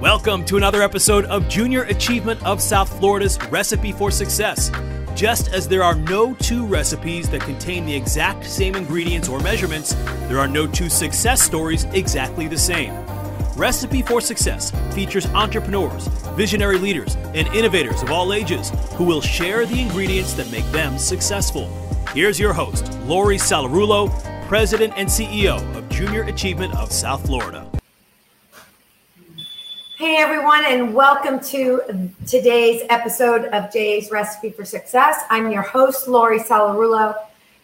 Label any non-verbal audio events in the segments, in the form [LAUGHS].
Welcome to another episode of Junior Achievement of South Florida's Recipe for Success. Just as there are no two recipes that contain the exact same ingredients or measurements, there are no two success stories exactly the same. Recipe for Success features entrepreneurs, visionary leaders, and innovators of all ages who will share the ingredients that make them successful. Here's your host, Laurie Sallarulo, President and CEO of Junior Achievement of South Florida. Hey everyone, and welcome to today's episode of JA's Recipe for Success. I'm your host, Laurie Sallarulo,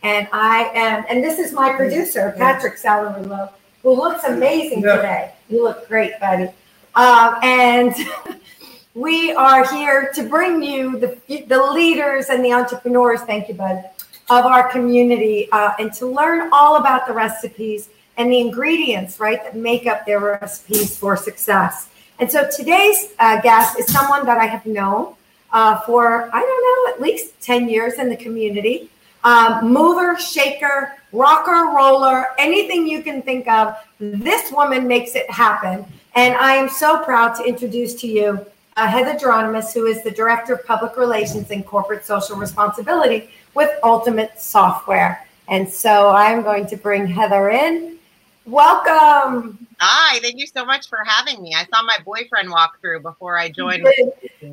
and I am, and this is my producer, Patrick Sallarulo, who looks amazing today. You look great, buddy. Uh, and [LAUGHS] we are here to bring you the, the leaders and the entrepreneurs, thank you, bud, of our community, uh, and to learn all about the recipes and the ingredients, right, that make up their recipes for success. And so today's uh, guest is someone that I have known uh, for, I don't know, at least 10 years in the community. Um, mover, shaker, rocker, roller, anything you can think of. This woman makes it happen. And I am so proud to introduce to you uh, Heather Geronimus, who is the Director of Public Relations and Corporate Social Responsibility with Ultimate Software. And so I'm going to bring Heather in. Welcome. Hi, thank you so much for having me. I saw my boyfriend walk through before I joined.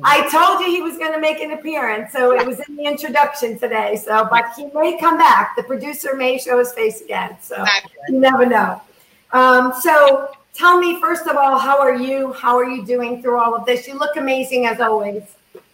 I told you he was going to make an appearance, so it was in the introduction today. So, but he may come back. The producer may show his face again. So exactly. you never know. Um, so tell me first of all, how are you? How are you doing through all of this? You look amazing as always.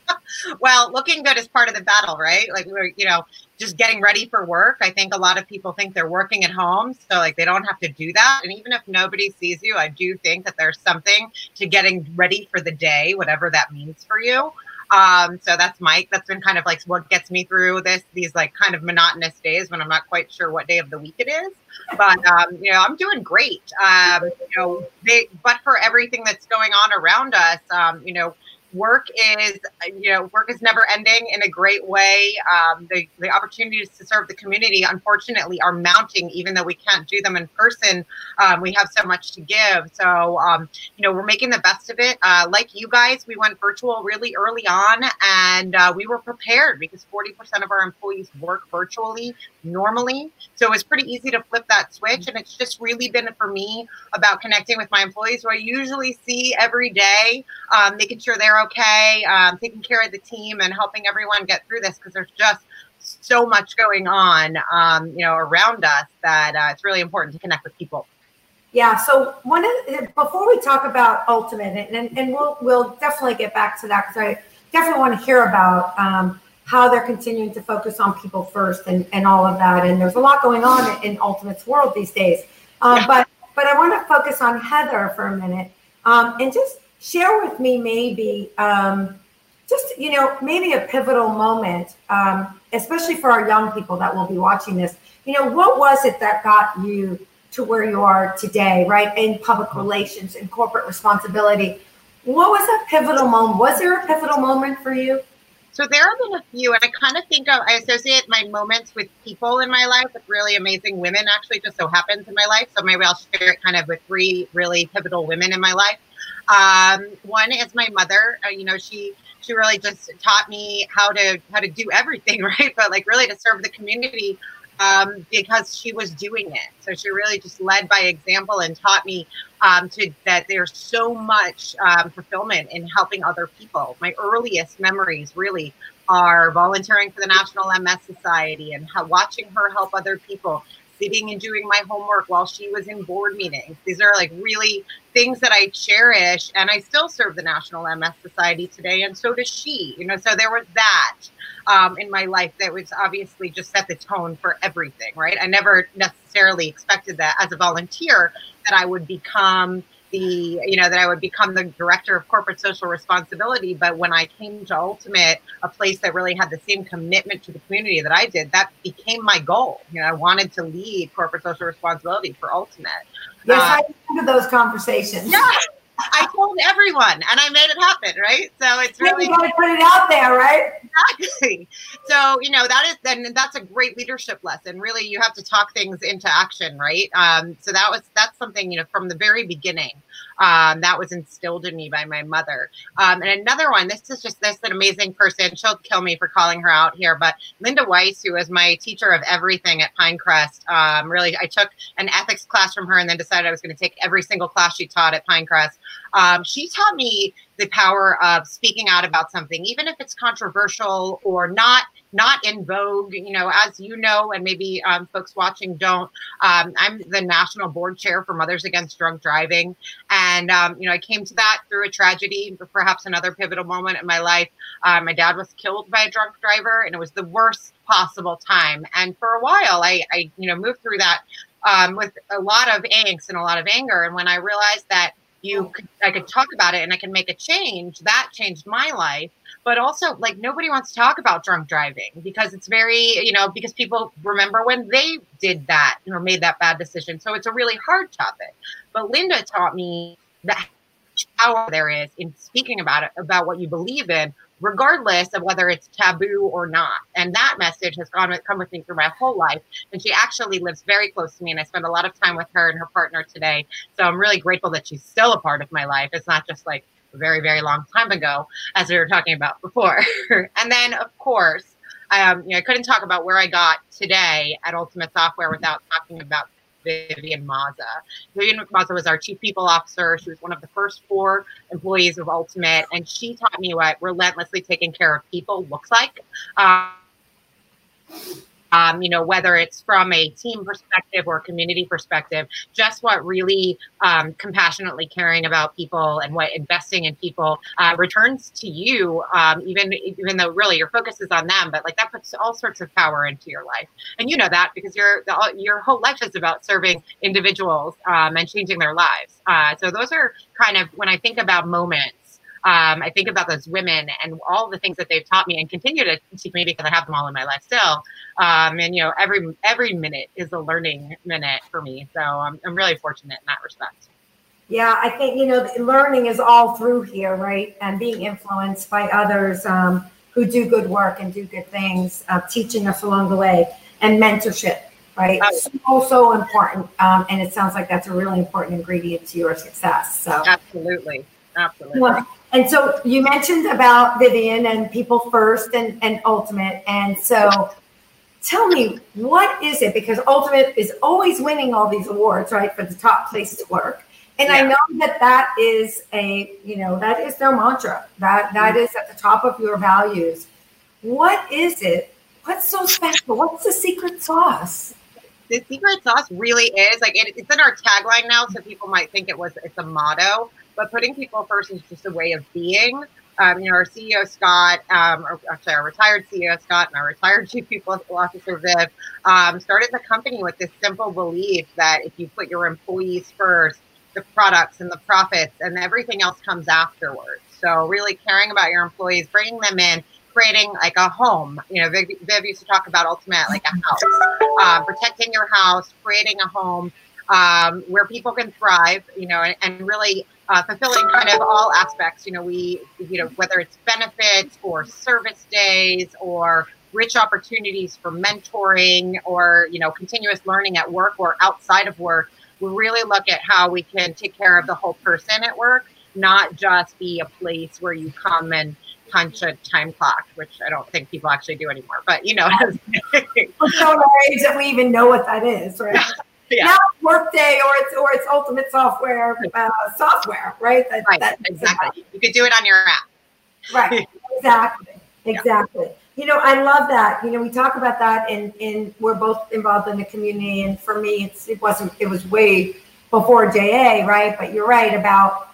[LAUGHS] well, looking good is part of the battle, right? Like we're, you know, just getting ready for work. I think a lot of people think they're working at home, so like they don't have to do that. And even if nobody sees you, I do think that there's something to getting ready for the day, whatever that means for you. Um, so that's Mike. That's been kind of like what gets me through this, these like kind of monotonous days when I'm not quite sure what day of the week it is. But um, you know, I'm doing great. Um, you know, they, but for everything that's going on around us, um, you know, work is you know work is never ending in a great way. Um, the, the opportunities to serve the community unfortunately are mounting even though we can't do them in person. Um, we have so much to give. So um, you know we're making the best of it. Uh, like you guys we went virtual really early on and uh, we were prepared because 40% of our employees work virtually normally. So it was pretty easy to flip that switch and it's just really been for me about connecting with my employees who i usually see every day um, making sure they're okay, um, taking care of the team, and helping everyone get through this because there's just so much going on, um, you know, around us that uh, it's really important to connect with people. Yeah. So one of the, before we talk about ultimate, and, and we'll we'll definitely get back to that because I definitely want to hear about um, how they're continuing to focus on people first and, and all of that. And there's a lot going on in Ultimate's world these days. Um, yeah. But but I want to focus on Heather for a minute um, and just share with me maybe um, just you know maybe a pivotal moment um, especially for our young people that will be watching this you know what was it that got you to where you are today right in public relations and corporate responsibility what was a pivotal moment was there a pivotal moment for you so there have been a few, and I kind of think of I associate my moments with people in my life, with really amazing women. Actually, just so happens in my life. So maybe I'll share it kind of with three really pivotal women in my life. Um, one is my mother. Uh, you know, she she really just taught me how to how to do everything, [LAUGHS] right? But like really to serve the community um, because she was doing it. So she really just led by example and taught me um, to that there's so much um, fulfillment in helping other people. My earliest memories really are volunteering for the National MS Society and how, watching her help other people sitting and doing my homework while she was in board meetings. These are like really things that I cherish, and I still serve the National MS Society today, and so does she. You know, so there was that um, in my life that was obviously just set the tone for everything. Right? I never necessarily expected that as a volunteer that I would become the you know that I would become the director of corporate social responsibility. But when I came to Ultimate, a place that really had the same commitment to the community that I did, that became my goal. You know, I wanted to lead corporate social responsibility for Ultimate. Yes, uh, I remember those conversations. Yeah. I told everyone and I made it happen, right? So it's really you gotta put it out there, right? Exactly. So, you know, that is then that's a great leadership lesson. Really, you have to talk things into action, right? Um, so that was that's something, you know, from the very beginning. Um, that was instilled in me by my mother. Um, and another one, this is just this an amazing person. She'll kill me for calling her out here, but Linda Weiss, who was my teacher of everything at Pinecrest, um, really, I took an ethics class from her and then decided I was going to take every single class she taught at Pinecrest. Um, she taught me the power of speaking out about something, even if it's controversial or not not in vogue. You know, as you know, and maybe um, folks watching don't. Um, I'm the national board chair for Mothers Against Drunk Driving, and um, you know, I came to that through a tragedy, perhaps another pivotal moment in my life. Uh, my dad was killed by a drunk driver, and it was the worst possible time. And for a while, I, I you know, moved through that um, with a lot of angst and a lot of anger. And when I realized that you could, I could talk about it and I can make a change, that changed my life but also like nobody wants to talk about drunk driving because it's very you know because people remember when they did that or made that bad decision. So it's a really hard topic. But linda taught me that power there is in speaking about it about what you believe in regardless of whether it's taboo or not. And that message has gone come with me through my whole life. And she actually lives very close to me and i spend a lot of time with her and her partner today. So i'm really grateful that she's still a part of my life. It's not just like a very, very long time ago, as we were talking about before. [LAUGHS] and then, of course, um, you know, I couldn't talk about where I got today at Ultimate Software without talking about Vivian Maza. Vivian Maza was our chief people officer. She was one of the first four employees of Ultimate, and she taught me what relentlessly taking care of people looks like. Um, um, you know, whether it's from a team perspective or community perspective, just what really um, compassionately caring about people and what investing in people uh, returns to you, um, even even though really your focus is on them, but like that puts all sorts of power into your life, and you know that because your your whole life is about serving individuals um, and changing their lives. Uh, so those are kind of when I think about moments um, I think about those women and all the things that they've taught me and continue to teach me because I have them all in my life still. Um, and you know, every every minute is a learning minute for me. So I'm I'm really fortunate in that respect. Yeah, I think you know, learning is all through here, right? And being influenced by others um, who do good work and do good things, uh, teaching us along the way, and mentorship, right? Oh. So so important, um, and it sounds like that's a really important ingredient to your success. So absolutely, absolutely. Well, and so you mentioned about Vivian and People First and, and Ultimate. And so tell me, what is it? Because Ultimate is always winning all these awards, right, for the top place to work. And yeah. I know that that is a, you know, that is their mantra. That that mm-hmm. is at the top of your values. What is it? What's so special? What's the secret sauce? The secret sauce really is like it, it's in our tagline now, so people might think it was it's a motto but putting people first is just a way of being. Um, you know, our CEO Scott, um, or actually our retired CEO Scott, and our retired [LAUGHS] Chief People Officer Viv, um, started the company with this simple belief that if you put your employees first, the products and the profits and everything else comes afterwards. So really caring about your employees, bringing them in, creating like a home. You know, Viv, Viv used to talk about ultimate like a house, uh, protecting your house, creating a home um, where people can thrive. You know, and, and really uh, fulfilling kind of all aspects. You know, we, you know, whether it's benefits or service days or rich opportunities for mentoring or, you know, continuous learning at work or outside of work, we really look at how we can take care of the whole person at work, not just be a place where you come and punch a time clock, which I don't think people actually do anymore. But you know, [LAUGHS] so age that we even know what that is, right? [LAUGHS] yeah. now Workday or it's or it's Ultimate Software uh, software, right? That, right, that, exactly. You could do it on your app. Right, exactly, [LAUGHS] exactly. Yeah. You know, I love that. You know, we talk about that, and in we're both involved in the community, and for me, it's it wasn't it was way before JA, right? But you're right about.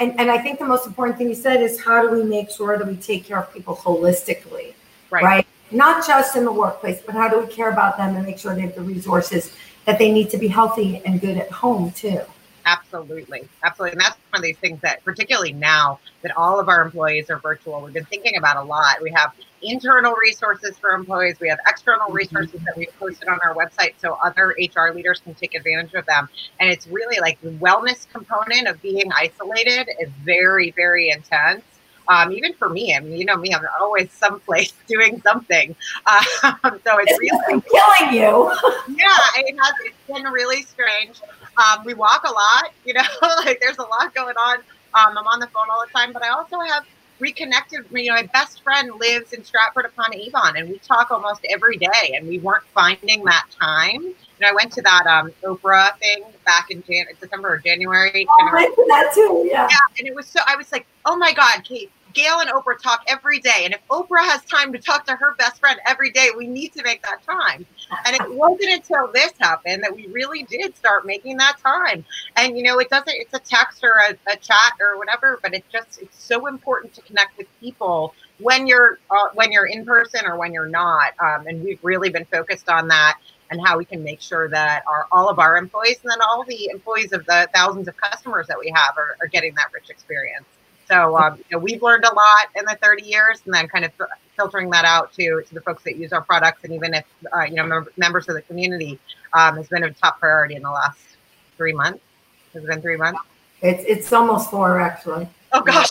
And, and I think the most important thing you said is how do we make sure that we take care of people holistically, right? right? Not just in the workplace, but how do we care about them and make sure they have the resources that they need to be healthy and good at home too. Absolutely. Absolutely. And that's one of these things that, particularly now that all of our employees are virtual, we've been thinking about a lot. We have internal resources for employees, we have external mm-hmm. resources that we've posted on our website so other HR leaders can take advantage of them. And it's really like the wellness component of being isolated is very, very intense. Um, even for me, I mean, you know me, I'm always someplace [LAUGHS] doing something. Um, so it's, it's really killing you. [LAUGHS] yeah, it has, it's been really strange. Um, we walk a lot, you know, [LAUGHS] like there's a lot going on. Um, I'm on the phone all the time, but I also have reconnected. You know, my best friend lives in Stratford upon Avon, and we talk almost every day. And we weren't finding that time. And I went to that um, Oprah thing back in Jan- December or January. Oh, I went to that too. Yeah. Yeah, and it was so. I was like, oh my god, Kate. Gail and Oprah talk every day. And if Oprah has time to talk to her best friend every day, we need to make that time. And it wasn't until this happened that we really did start making that time. And you know, it doesn't it's a text or a, a chat or whatever, but it's just it's so important to connect with people when you're uh, when you're in person or when you're not. Um, and we've really been focused on that and how we can make sure that our all of our employees and then all the employees of the thousands of customers that we have are, are getting that rich experience. So um, you know, we've learned a lot in the 30 years, and then kind of filtering that out to to the folks that use our products, and even if uh, you know mem- members of the community um, has been a top priority in the last three months. Has it been three months? It's it's almost four actually. Oh gosh,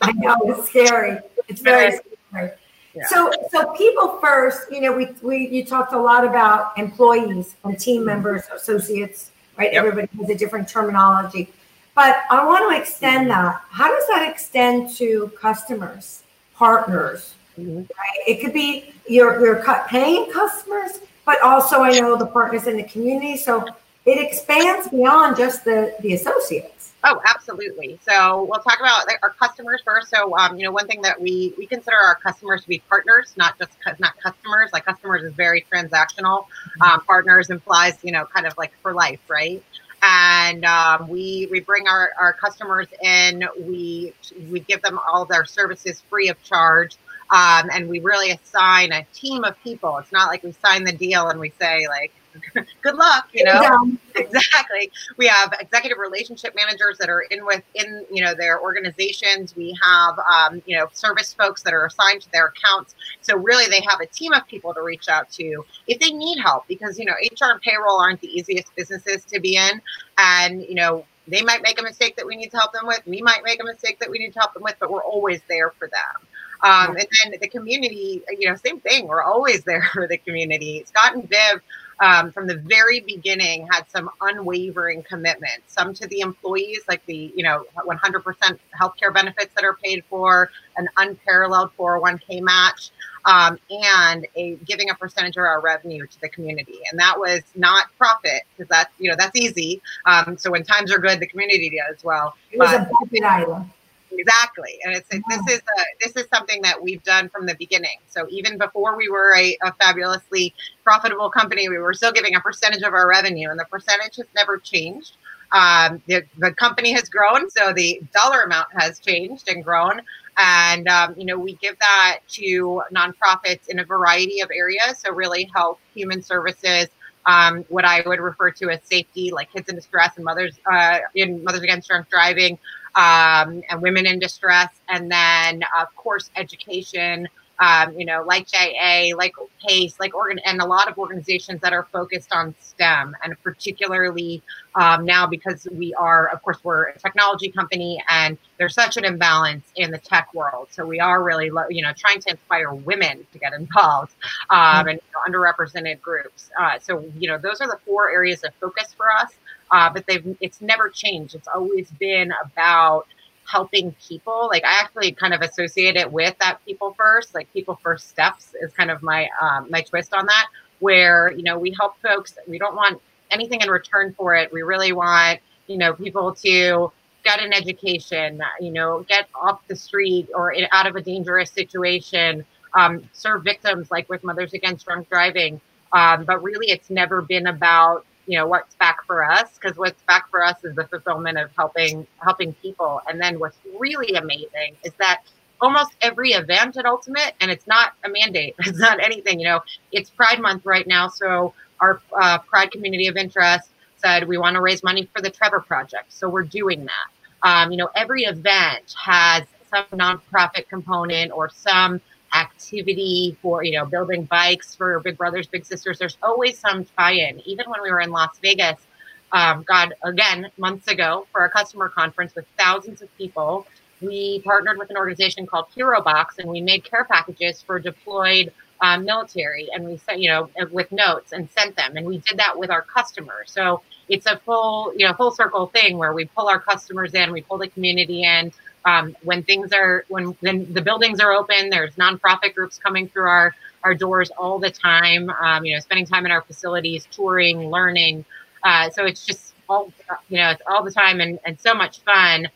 I know it's scary. It's very scary. Yeah. So so people first. You know, we we you talked a lot about employees and team members, associates, right? Yep. Everybody has a different terminology. But I want to extend that. How does that extend to customers, partners? Mm-hmm. Right? It could be your your paying customers, but also I know the partners in the community. So it expands beyond just the the associates. Oh, absolutely. So we'll talk about our customers first. So, um, you know, one thing that we we consider our customers to be partners, not just not customers. Like customers is very transactional. Mm-hmm. Um, partners implies, you know, kind of like for life, right? And um, we we bring our, our customers in. We we give them all their services free of charge, um, and we really assign a team of people. It's not like we sign the deal and we say like [LAUGHS] good luck you know? Yeah. [LAUGHS] exactly. We have executive relationship managers that are in with in you know their organizations. We have um, you know service folks that are assigned to their accounts. So really they have a team of people to reach out to if they need help because you know hr and payroll aren't the easiest businesses to be in. And you know they might make a mistake that we need to help them with. We might make a mistake that we need to help them with but we're always there for them um, and then the community, you know, same thing. We're always there [LAUGHS] for the community. Scott and Viv um, from the very beginning had some unwavering commitment some to the employees like the you know 100% healthcare benefits that are paid for an unparalleled 401k match um, and a giving a percentage of our revenue to the community. And that was not profit because that's you know that's easy. Um, so when times are good the community does well. It was but, a budget item Exactly, and it's this is a, this is something that we've done from the beginning. So even before we were a, a, fabulously profitable company, we were still giving a percentage of our revenue, and the percentage has never changed. Um, the, the company has grown, so the dollar amount has changed and grown. And um, you know, we give that to nonprofits in a variety of areas. So really, health, human services, um, what I would refer to as safety, like kids in distress and mothers uh, in Mothers Against Drunk Driving, um, and women in distress, and then of course education. Um, you know, like JA, like PACE, like organ, and a lot of organizations that are focused on STEM, and particularly um, now because we are, of course, we're a technology company, and there's such an imbalance in the tech world. So we are really, you know, trying to inspire women to get involved um, mm-hmm. and you know, underrepresented groups. Uh, so you know, those are the four areas of focus for us uh, but they've it's never changed. It's always been about helping people. Like I actually kind of associate it with that people first, like people first steps is kind of my um, my twist on that. Where you know we help folks. We don't want anything in return for it. We really want you know people to get an education, you know, get off the street or in, out of a dangerous situation, um, serve victims like with Mothers Against Drunk Driving. Um, but really, it's never been about you know what's back for us because what's back for us is the fulfillment of helping helping people. And then what's really amazing is that almost every event at ultimate and it's not a mandate [LAUGHS] it's not anything you know it's pride month right now. So our uh, pride community of interest said we want to raise money for the trevor project. So we're doing that. Um, you know every event has some nonprofit component or some activity for you know building bikes for big brothers big sisters. There's always some tie-in. Even when we were in las vegas um, god again months ago for a customer conference with thousands of people we partnered with an organization called hero box and we made care packages for deployed um, military. And we sent you know with notes and sent them. And we did that with our customers. So it's a full, you know, full circle thing where we pull our customers in, we pull the community in. Um, when things are when when the buildings are open, there's nonprofit groups coming through our our doors all the time. Um, you know, spending time in our facilities, touring, learning. Uh, so it's just all you know, it's all the time and, and so much fun.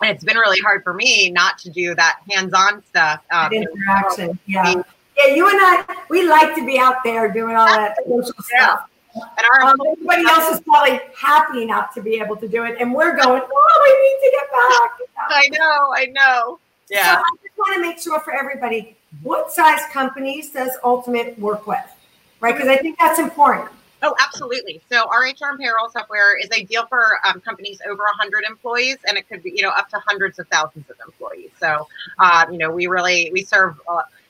And it's been really hard for me not to do that hands-on stuff. Um, interaction, yeah. Yeah, you and I, we like to be out there doing all that social yeah. stuff. And our um, everybody else is probably happy not to be able to do it, and we're going, [LAUGHS] "Oh, we need to get back." [LAUGHS] I know, I know. Yeah. So I just want to make sure for everybody, what size companies does Ultimate work with, right? Because I think that's important. Oh, absolutely. So our HR and payroll software is ideal for um, companies over 100 employees, and it could be, you know, up to hundreds of thousands of employees. So, uh, you know, we really we serve.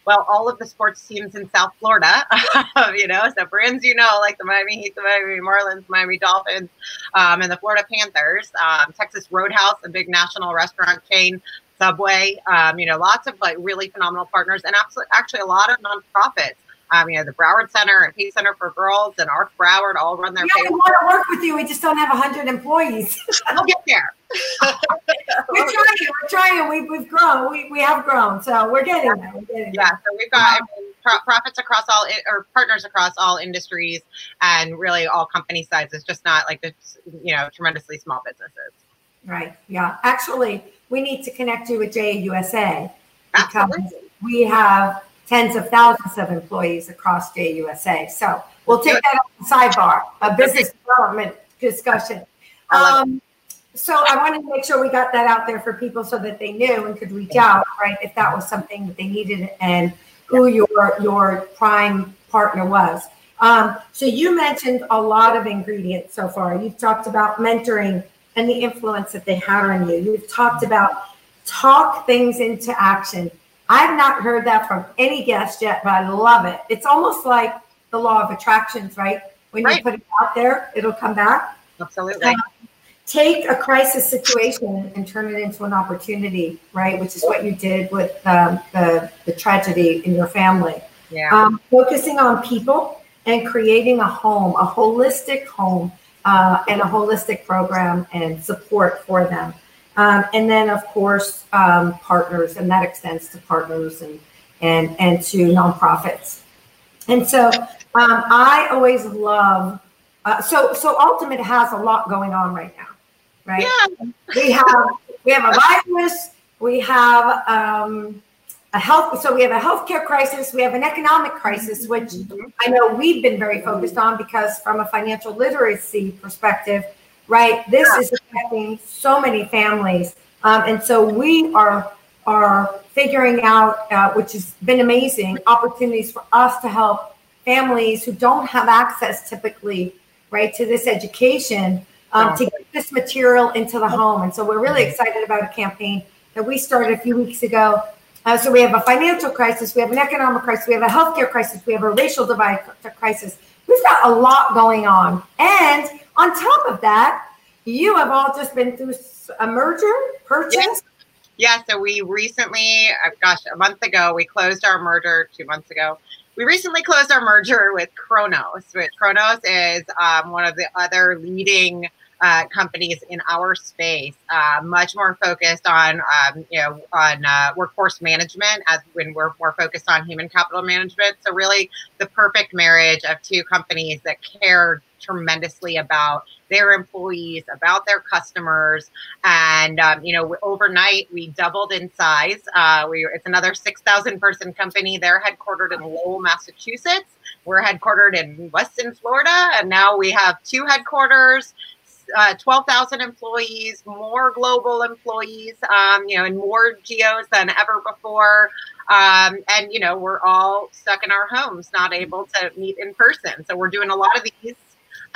Well, all of the sports teams in South Florida, [LAUGHS] you know, so brands you know, like the Miami Heat, the Miami Marlins, Miami Dolphins, um, and the Florida Panthers, um, Texas Roadhouse, a big national restaurant chain, Subway, um, you know, lots of like really phenomenal partners, and actually a lot of nonprofits. Um, you know, the Broward Center and PACE Center for Girls and Arc Broward all run their. Yeah, we want to work with you. We just don't have hundred employees. [LAUGHS] we'll get there. [LAUGHS] we're trying. We're trying. We, we've grown. We, we have grown. So we're getting there. We're getting yeah. There. So we've got I mean, pro- profits across all or partners across all industries and really all company sizes. Just not like the you know tremendously small businesses. Right. Yeah. Actually, we need to connect you with JUSA because Absolutely. we have tens of thousands of employees across JUSA. So we'll take that on sidebar, a business development discussion. Um, so I wanted to make sure we got that out there for people so that they knew and could reach out, right, if that was something that they needed and who your your prime partner was. Um, so you mentioned a lot of ingredients so far. You've talked about mentoring and the influence that they had on you. You've talked about talk things into action. I've not heard that from any guest yet, but I love it. It's almost like the law of attractions, right? When right. you put it out there, it'll come back. Absolutely. Um, take a crisis situation and turn it into an opportunity, right? Which is what you did with um, the, the tragedy in your family. Yeah. Um, focusing on people and creating a home, a holistic home, uh, and a holistic program and support for them. Um, and then, of course, um, partners, and that extends to partners and and and to nonprofits. And so, um, I always love. Uh, so so Ultimate has a lot going on right now, right? Yeah. We have we have a virus. We have um, a health. So we have a healthcare crisis. We have an economic crisis, which mm-hmm. I know we've been very focused on because, from a financial literacy perspective, right? This is affecting so many families, um, and so we are are figuring out, uh, which has been amazing, opportunities for us to help families who don't have access typically, right, to this education um, to get this material into the home. And so we're really excited about a campaign that we started a few weeks ago. Uh, so we have a financial crisis, we have an economic crisis, we have a healthcare crisis, we have a racial divide crisis. We've got a lot going on, and on top of that, you have all just been through a merger purchase. Yes. Yeah, so we recently, uh, gosh, a month ago, we closed our merger two months ago. We recently closed our merger with Kronos. Which Kronos is um, one of the other leading uh, companies in our space, uh, much more focused on um, you know on uh, workforce management as when we're more focused on human capital management. So really, the perfect marriage of two companies that care tremendously about their employees, about their customers, and um, you know, overnight we doubled in size. Uh, we it's another six thousand person company. They're headquartered in Lowell, Massachusetts. We're headquartered in Weston, Florida, and now we have two headquarters. Uh, 12,000 employees, more global employees, um, you know, and more geos than ever before. Um, and, you know, we're all stuck in our homes, not able to meet in person. So we're doing a lot of these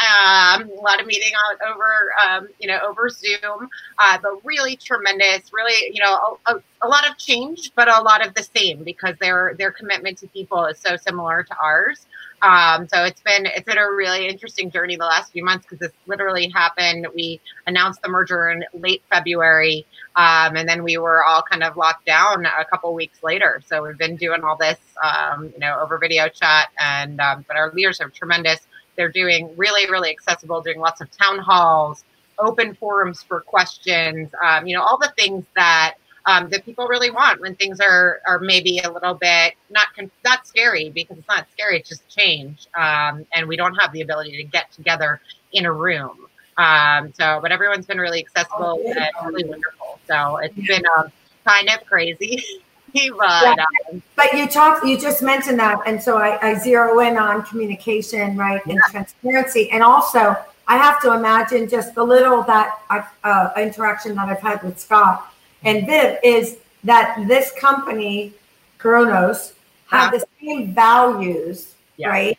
um, a lot of meeting out over, um, you know, over Zoom, uh, but really tremendous, really, you know, a, a, a, lot of change, but a lot of the same because their their commitment to people is so similar to ours. Um, so it's been it's been a really interesting journey the last few months because this literally happened. We announced the merger in late February, um, and then we were all kind of locked down a couple weeks later. So we've been doing all this, um, you know, over video chat, and um, but our leaders are tremendous they're doing really, really accessible, doing lots of town halls, open forums for questions, um, you know, all the things that um, that people really want when things are are maybe a little bit not not scary because it's not scary, it's just change, um, and we don't have the ability to get together in a room. Um, so, but everyone's been really accessible oh, and really wonderful. So it's been um, kind of crazy. [LAUGHS] but, yeah. um, but you talked, you just mentioned that, and so I, I zero in on communication, right, and yeah. transparency, and also I have to imagine just the little that I've, uh, interaction that I've had with Scott and Viv is that this company, Kronos, have the same values, yeah. right?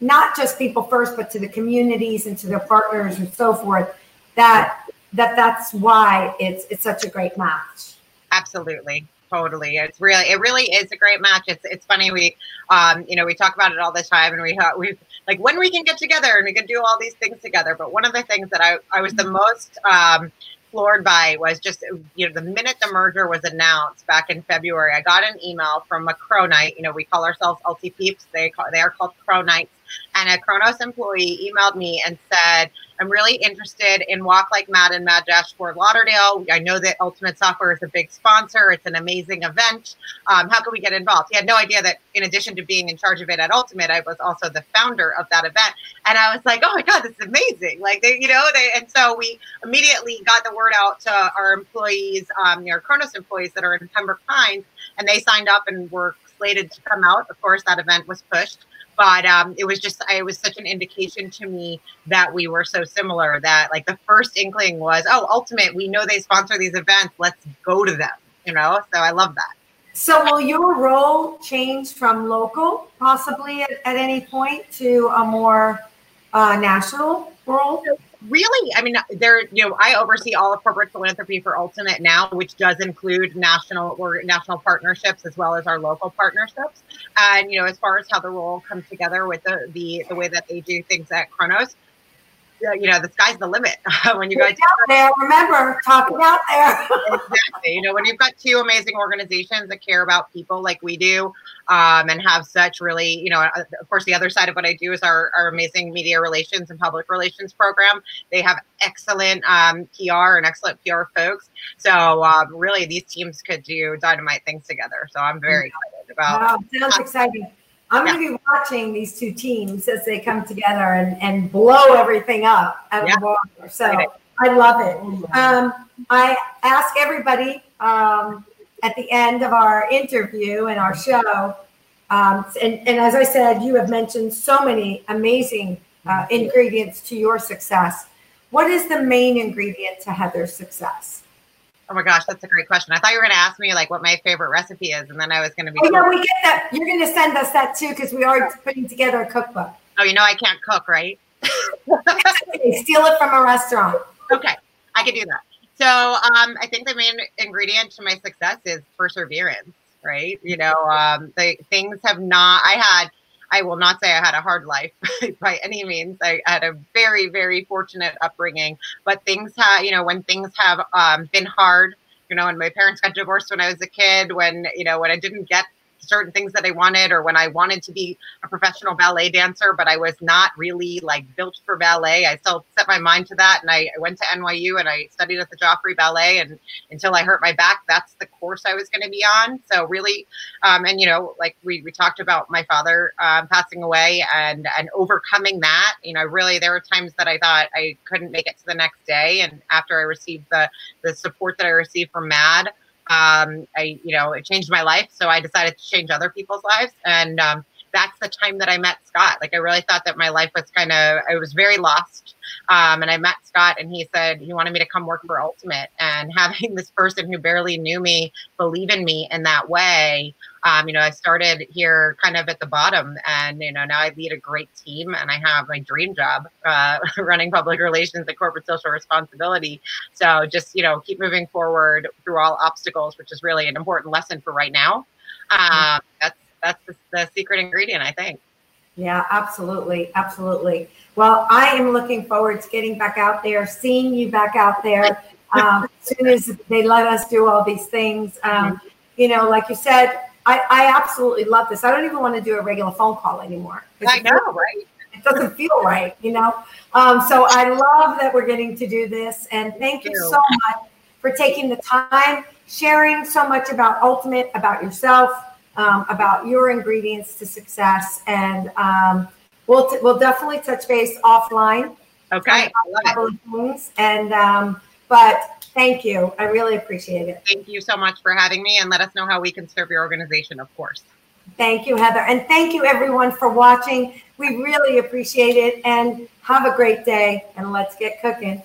Not just people first, but to the communities and to their partners and so forth. That that that's why it's it's such a great match. Absolutely totally it's really it really is a great match it's it's funny we um you know we talk about it all the time and we we like when we can get together and we can do all these things together but one of the things that i i was the most um floored by was just you know the minute the merger was announced back in February, I got an email from a Kronite. You know, we call ourselves Ulti Peeps. They call, they are called Kronites, and a Kronos employee emailed me and said, I'm really interested in Walk Like MADD and MADD Dash Fort Lauderdale. I know that Ultimate Software is a big sponsor. It's an amazing event. Um, how can we get involved? He had no idea that in addition to being in charge of it at Ultimate, I was also the founder of that event. And I was like, oh my God, this is amazing. Like, they, you know, they, and so we immediately got the word out to our employees, um, our Kronos employees that are in Pembroke Pines, and they signed up and were slated to come out. Of course, that event was pushed but um, it was just it was such an indication to me that we were so similar that like the first inkling was oh ultimate we know they sponsor these events. Let's go to them you know? So i love that. So will your role change from local possibly at, at any point to a more uh, national role really? I mean there you know i oversee all of corporate philanthropy for ultimate now which does include national or national partnerships as well as our local partnerships. And you know as far as how the role comes together with the the, the way that they do things at kronos you know the sky's the limit [LAUGHS] when you guys out there remember talking out there. [LAUGHS] Exactly you know when you've got two amazing organizations that care about people like we do um, and have such really you know uh, of course the other side of what i do is our, our amazing media relations and public relations program. They have excellent um, pr and excellent pr folks. So um, really these teams could do dynamite things together. So i'm very excited about wow, sounds exciting I'm yeah. going to be watching these two teams as they come together and, and blow everything up at yeah. water. So I love it. Um, I ask everybody um, at the end of our interview and our show, um, and, and, as I said, you have mentioned so many amazing uh, ingredients to your success. What is the main ingredient to Heather's success? Oh my gosh, that's a great question. I thought you were going to ask me like what my favorite recipe is, and then I was going to be. Oh yeah, we get that. You're going to send us that too because we are putting together a cookbook. Oh, you know I can't cook, right? Steal it from a restaurant. Okay, I can do that. So um, I think the main ingredient to my success is perseverance, right? You know, um, the things have not. I had I will not say I had a hard life [LAUGHS] by any means. I had a very, very fortunate upbringing, but things have, you know, when things have um, been hard, you know, when my parents got divorced when I was a kid, when, you know, when I didn't get certain things that I wanted, or when I wanted to be a professional ballet dancer, but I was not really like built for ballet. I still set my mind to that, and I, I went to NYU and I studied at the Joffrey Ballet, and until I hurt my back, that's the course I was going to be on. So really, um, and you know, like we we talked about my father um, passing away and and overcoming that. You know, really, there were times that I thought I couldn't make it to the next day, and after I received the the support that I received from MADD um, I, you know, it changed my life. So I decided to change other people's lives. And um, that's the time that I met Scott. Like I really thought that my life was kind of, I was very lost. Um, and I met Scott and he said he wanted me to come work for Ultimate. And [LAUGHS] having this person who barely knew me believe in me in that way um, you know, I started here kind of at the bottom, and you know, now I lead a great team, and I have my dream job, uh, [LAUGHS] running public relations and corporate social responsibility. So just you know, keep moving forward through all obstacles, which is really an important lesson for right now. Um, that's that's the, the secret ingredient, I think. Yeah, absolutely, absolutely. Well, I am looking forward to getting back out there, seeing you back out there. [LAUGHS] Um, as soon as they let us do all these things, um, you know, like you said, I, I absolutely love this. I don't even want to do a regular phone call anymore. I know, right? it doesn't feel right, you know. Um, so I love that we're getting to do this, and thank you so much for taking the time, sharing so much about Ultimate, about yourself, um, about your ingredients to success, and um, we'll t- we'll definitely touch base offline. Okay, things, and um, but thank you, I really appreciate it. Thank you so much for having me, and let us know how we can serve your organization, of course. Thank you, Heather. And thank you, everyone, for watching. We really appreciate it. And have a great day. And let's get cooking.